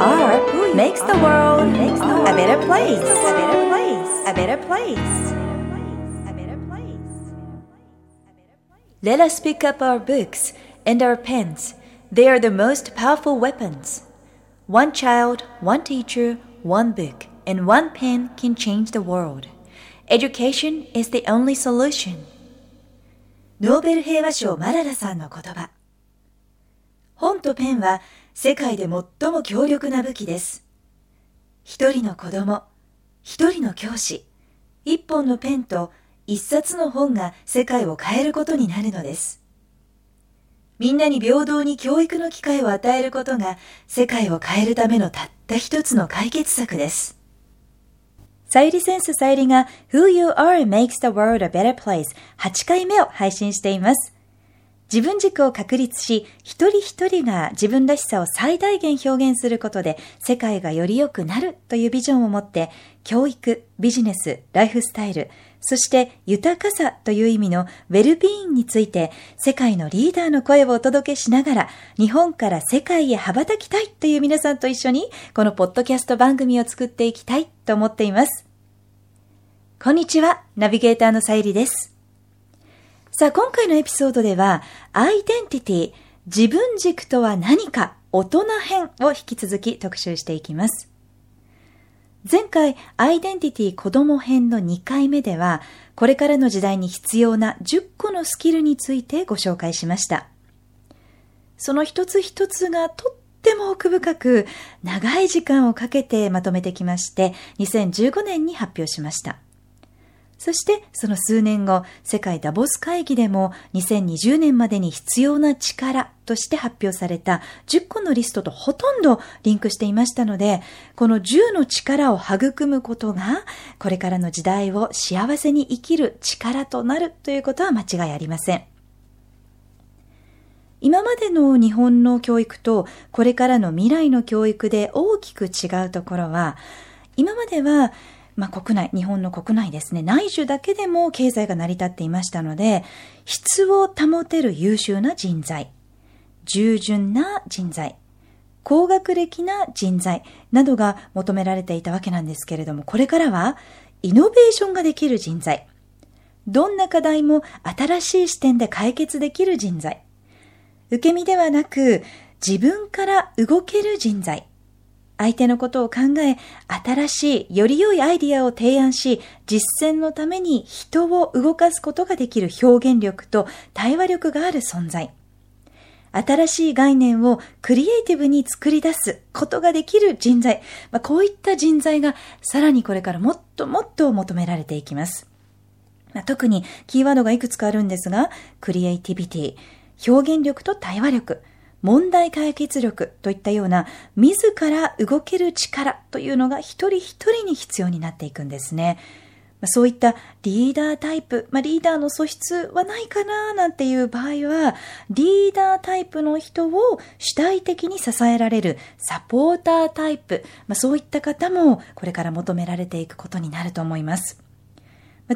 are makes the world a better place. A better place. A better place. Let us pick up our books and our pens. They are the most powerful weapons. One child, one teacher, one book, and one pen can change the world. Education is the only solution. ノーベル平和賞マララさんの言葉。本とペンは 世界で最も強力な武器です。一人の子供、一人の教師、一本のペンと一冊の本が世界を変えることになるのです。みんなに平等に教育の機会を与えることが世界を変えるためのたった一つの解決策です。さゆりセンスさゆりが Who You Are Makes the World a Better Place 8回目を配信しています。自分軸を確立し、一人一人が自分らしさを最大限表現することで、世界がより良くなるというビジョンを持って、教育、ビジネス、ライフスタイル、そして豊かさという意味のウェルビーインについて世界のリーダーの声をお届けしながら日本から世界へ羽ばたきたいという皆さんと一緒にこのポッドキャスト番組を作っていきたいと思っています。こんにちは、ナビゲーターのさゆりです。さあ、今回のエピソードではアイデンティティ、自分軸とは何か大人編を引き続き特集していきます。前回、アイデンティティ子供編の2回目では、これからの時代に必要な10個のスキルについてご紹介しました。その一つ一つがとっても奥深く、長い時間をかけてまとめてきまして、2015年に発表しました。そしてその数年後、世界ダボス会議でも2020年までに必要な力として発表された10個のリストとほとんどリンクしていましたので、この10の力を育むことが、これからの時代を幸せに生きる力となるということは間違いありません。今までの日本の教育とこれからの未来の教育で大きく違うところは、今まではまあ、国内、日本の国内ですね、内需だけでも経済が成り立っていましたので、質を保てる優秀な人材、従順な人材、高学歴な人材などが求められていたわけなんですけれども、これからはイノベーションができる人材、どんな課題も新しい視点で解決できる人材、受け身ではなく自分から動ける人材、相手のことを考え、新しい、より良いアイディアを提案し、実践のために人を動かすことができる表現力と対話力がある存在。新しい概念をクリエイティブに作り出すことができる人材。まあ、こういった人材がさらにこれからもっともっと求められていきます。まあ、特にキーワードがいくつかあるんですが、クリエイティビティ、表現力と対話力、問題解決力といったような自ら動ける力というのが一人一人に必要になっていくんですね。そういったリーダータイプ、まあ、リーダーの素質はないかななんていう場合は、リーダータイプの人を主体的に支えられるサポータータイプ、まあ、そういった方もこれから求められていくことになると思います。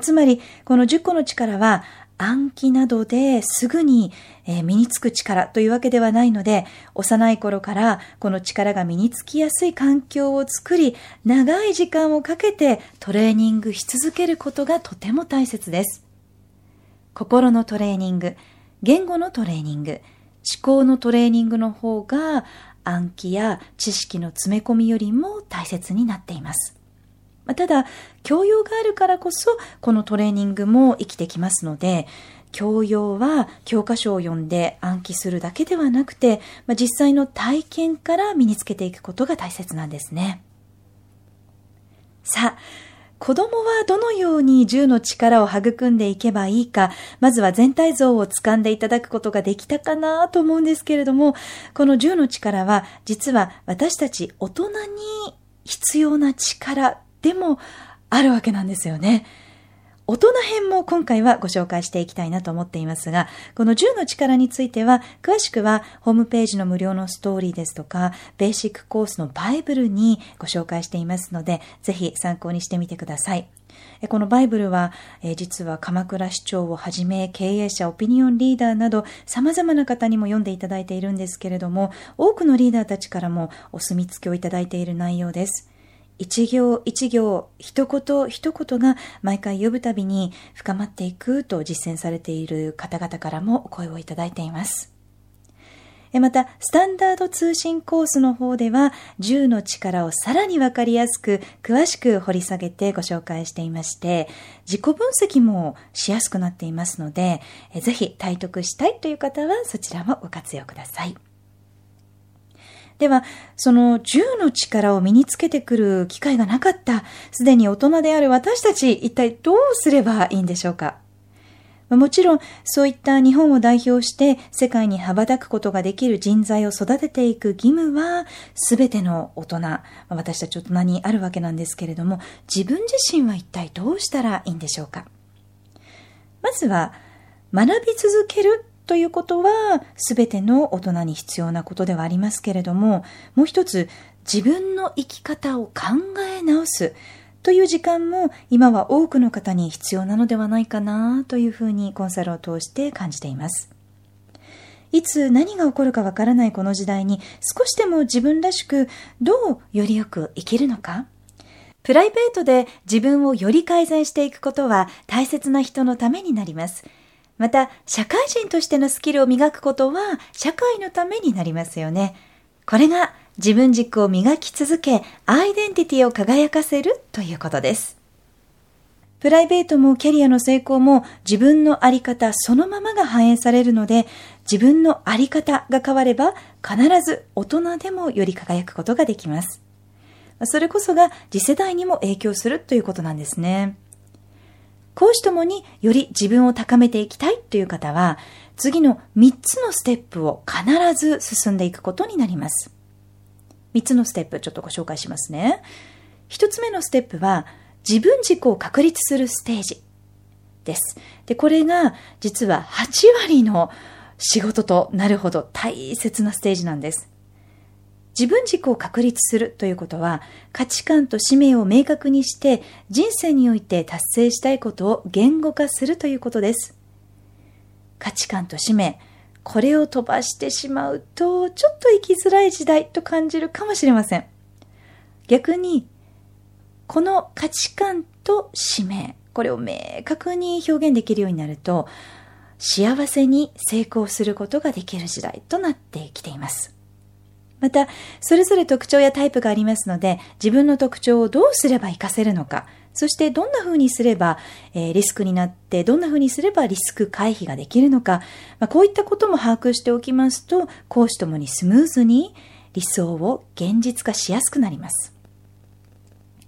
つまり、この10個の力は暗記などですぐに身につく力というわけではないので、幼い頃からこの力が身につきやすい環境を作り、長い時間をかけてトレーニングし続けることがとても大切です。心のトレーニング、言語のトレーニング、思考のトレーニングの方が暗記や知識の詰め込みよりも大切になっています。ただ、教養があるからこそ、このトレーニングも生きてきますので、教養は教科書を読んで暗記するだけではなくて、まあ、実際の体験から身につけていくことが大切なんですね。さあ、子供はどのように銃の力を育んでいけばいいか、まずは全体像を掴んでいただくことができたかなと思うんですけれども、この銃の力は実は私たち大人に必要な力でもあるわけなんですよね。大人編も今回はご紹介していきたいなと思っていますが、この10の力については、詳しくはホームページの無料のストーリーですとか、ベーシックコースのバイブルにご紹介していますので、ぜひ参考にしてみてください。このバイブルは、実は鎌倉市長をはじめ経営者、オピニオンリーダーなど様々な方にも読んでいただいているんですけれども、多くのリーダーたちからもお墨付きをいただいている内容です。一行一行、一言一言が毎回呼ぶたびに深まっていくと実践されている方々からもお声をいただいています。また、スタンダード通信コースの方では、10の力をさらにわかりやすく、詳しく掘り下げてご紹介していまして、自己分析もしやすくなっていますので、ぜひ体得したいという方はそちらもご活用ください。では、その10の力を身につけてくる機会がなかった、すでに大人である私たち、一体どうすればいいんでしょうか？もちろん、そういった日本を代表して世界に羽ばたくことができる人材を育てていく義務は、すべての大人、私たち大人にあるわけなんですけれども、自分自身は一体どうしたらいいんでしょうか？まずは、学び続けるということは、すべての大人に必要なことではありますけれども、もう一つ、自分の生き方を考え直すという時間も今は多くの方に必要なのではないかなというふうにコンサルを通して感じています。いつ何が起こるかわからないこの時代に少しでも自分らしくどうよりよく生きるのかプライベートで自分をより改善していくことは大切な人のためになります。また、社会人としてのスキルを磨くことは、社会のためになりますよね。これが自分軸を磨き続け、アイデンティティを輝かせるということです。プライベートもキャリアの成功も自分のあり方そのままが反映されるので、自分のあり方が変われば、必ず大人でもより輝くことができます。それこそが次世代にも影響するということなんですね。講師ともにより自分を高めていきたいという方は、次の3つのステップを必ず進んでいくことになります。3つのステップちょっとご紹介しますね。1つ目のステップは、自分軸を確立するステージです。で、これが実は8割の仕事となるほど大切なステージなんです。自分軸を確立するということは価値観と使命を明確にして人生において達成したいことを言語化するということです。価値観と使命、これを飛ばしてしまうとちょっと生きづらい時代と感じるかもしれません。逆に、この価値観と使命、これを明確に表現できるようになると幸せに成功することができる時代となってきています。また、それぞれ特徴やタイプがありますので、自分の特徴をどうすれば活かせるのか、そしてどんな風にすれば、えー、リスクになって、どんな風にすればリスク回避ができるのか、まあ、こういったことも把握しておきますと、講師ともにスムーズに理想を現実化しやすくなります。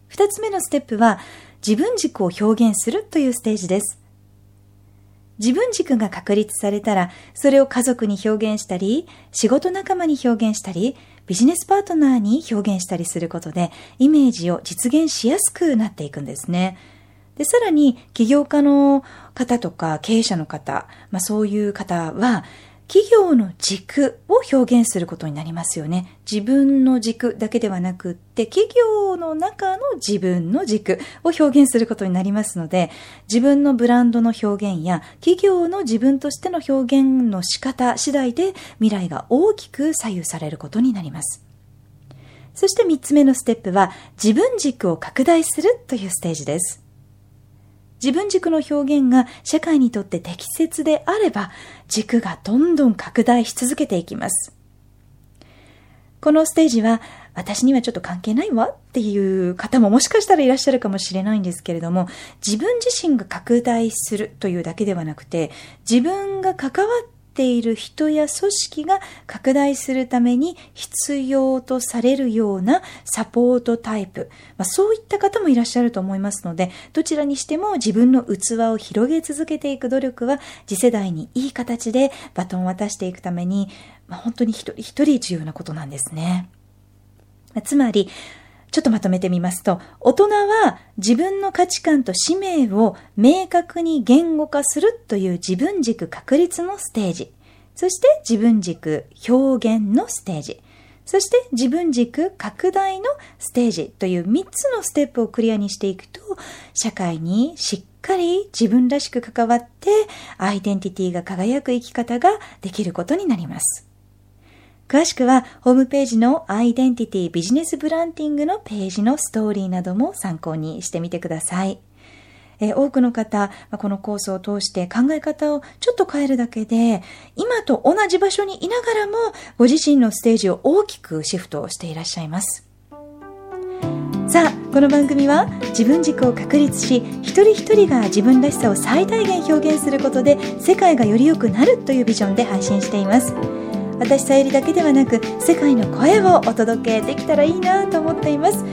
二つ目のステップは、自分軸を表現するというステージです。自分軸が確立されたら、それを家族に表現したり、仕事仲間に表現したり、ビジネスパートナーに表現したりすることで、イメージを実現しやすくなっていくんですね。で、さらに、起業家の方とか経営者の方、まあそういう方は、企業の軸を表現することになりますよね。自分の軸だけではなくって、企業の中の自分の軸を表現することになりますので、自分のブランドの表現や企業の自分としての表現の仕方次第で未来が大きく左右されることになります。そして三つ目のステップは自分軸を拡大するというステージです。自分軸の表現が社会にとって適切であれば、軸がどんどん拡大し続けていきます。このステージは、私にはちょっと関係ないわっていう方ももしかしたらいらっしゃるかもしれないんですけれども、自分自身が拡大するというだけではなくて、自分が関わっている人や組織が拡大するために必要とされるようなサポートタイプ、まあ、そういった方もいらっしゃると思いますので、どちらにしても自分の器を広げ続けていく努力は次世代にいい形でバトンを渡していくために、まあ、本当に一人一人重要なことなんですね。つまり、ちょっとまとめてみますと、大人は自分の価値観と使命を明確に言語化するという自分軸確立のステージ。そして自分軸表現のステージ。そして自分軸拡大のステージという3つのステップをクリアにしていくと、社会にしっかり自分らしく関わって、アイデンティティが輝く生き方ができることになります。詳しくは、ホームページのアイデンティティビジネスブランディングのページのストーリーなども参考にしてみてください。え多くの方、このコースを通して考え方をちょっと変えるだけで、今と同じ場所にいながらも、ご自身のステージを大きくシフトしていらっしゃいます。さあ、この番組は自分軸を確立し、一人一人が自分らしさを最大限表現することで、世界がより良くなるというビジョンで配信しています。私さゆりだけではなく世界の声をお届けできたらいいなと思っています。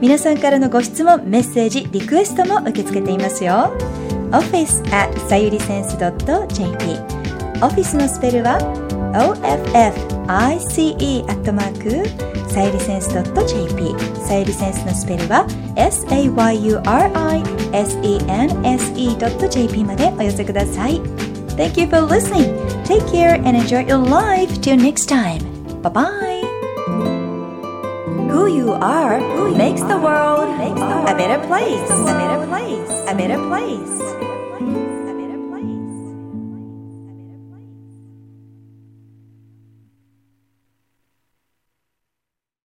皆さんからのご質問メッセージリクエストも受け付けていますよ。office at sayurisense.jp オフィスのスペルは office アットマークさゆりセンス .jp さゆりセンスのスペルは sayurisense.jp までお寄せください。Thank you for listening. Take care and enjoy your life. Till next time. Bye bye. Who you are who makes the world a better place. A better place. A better place.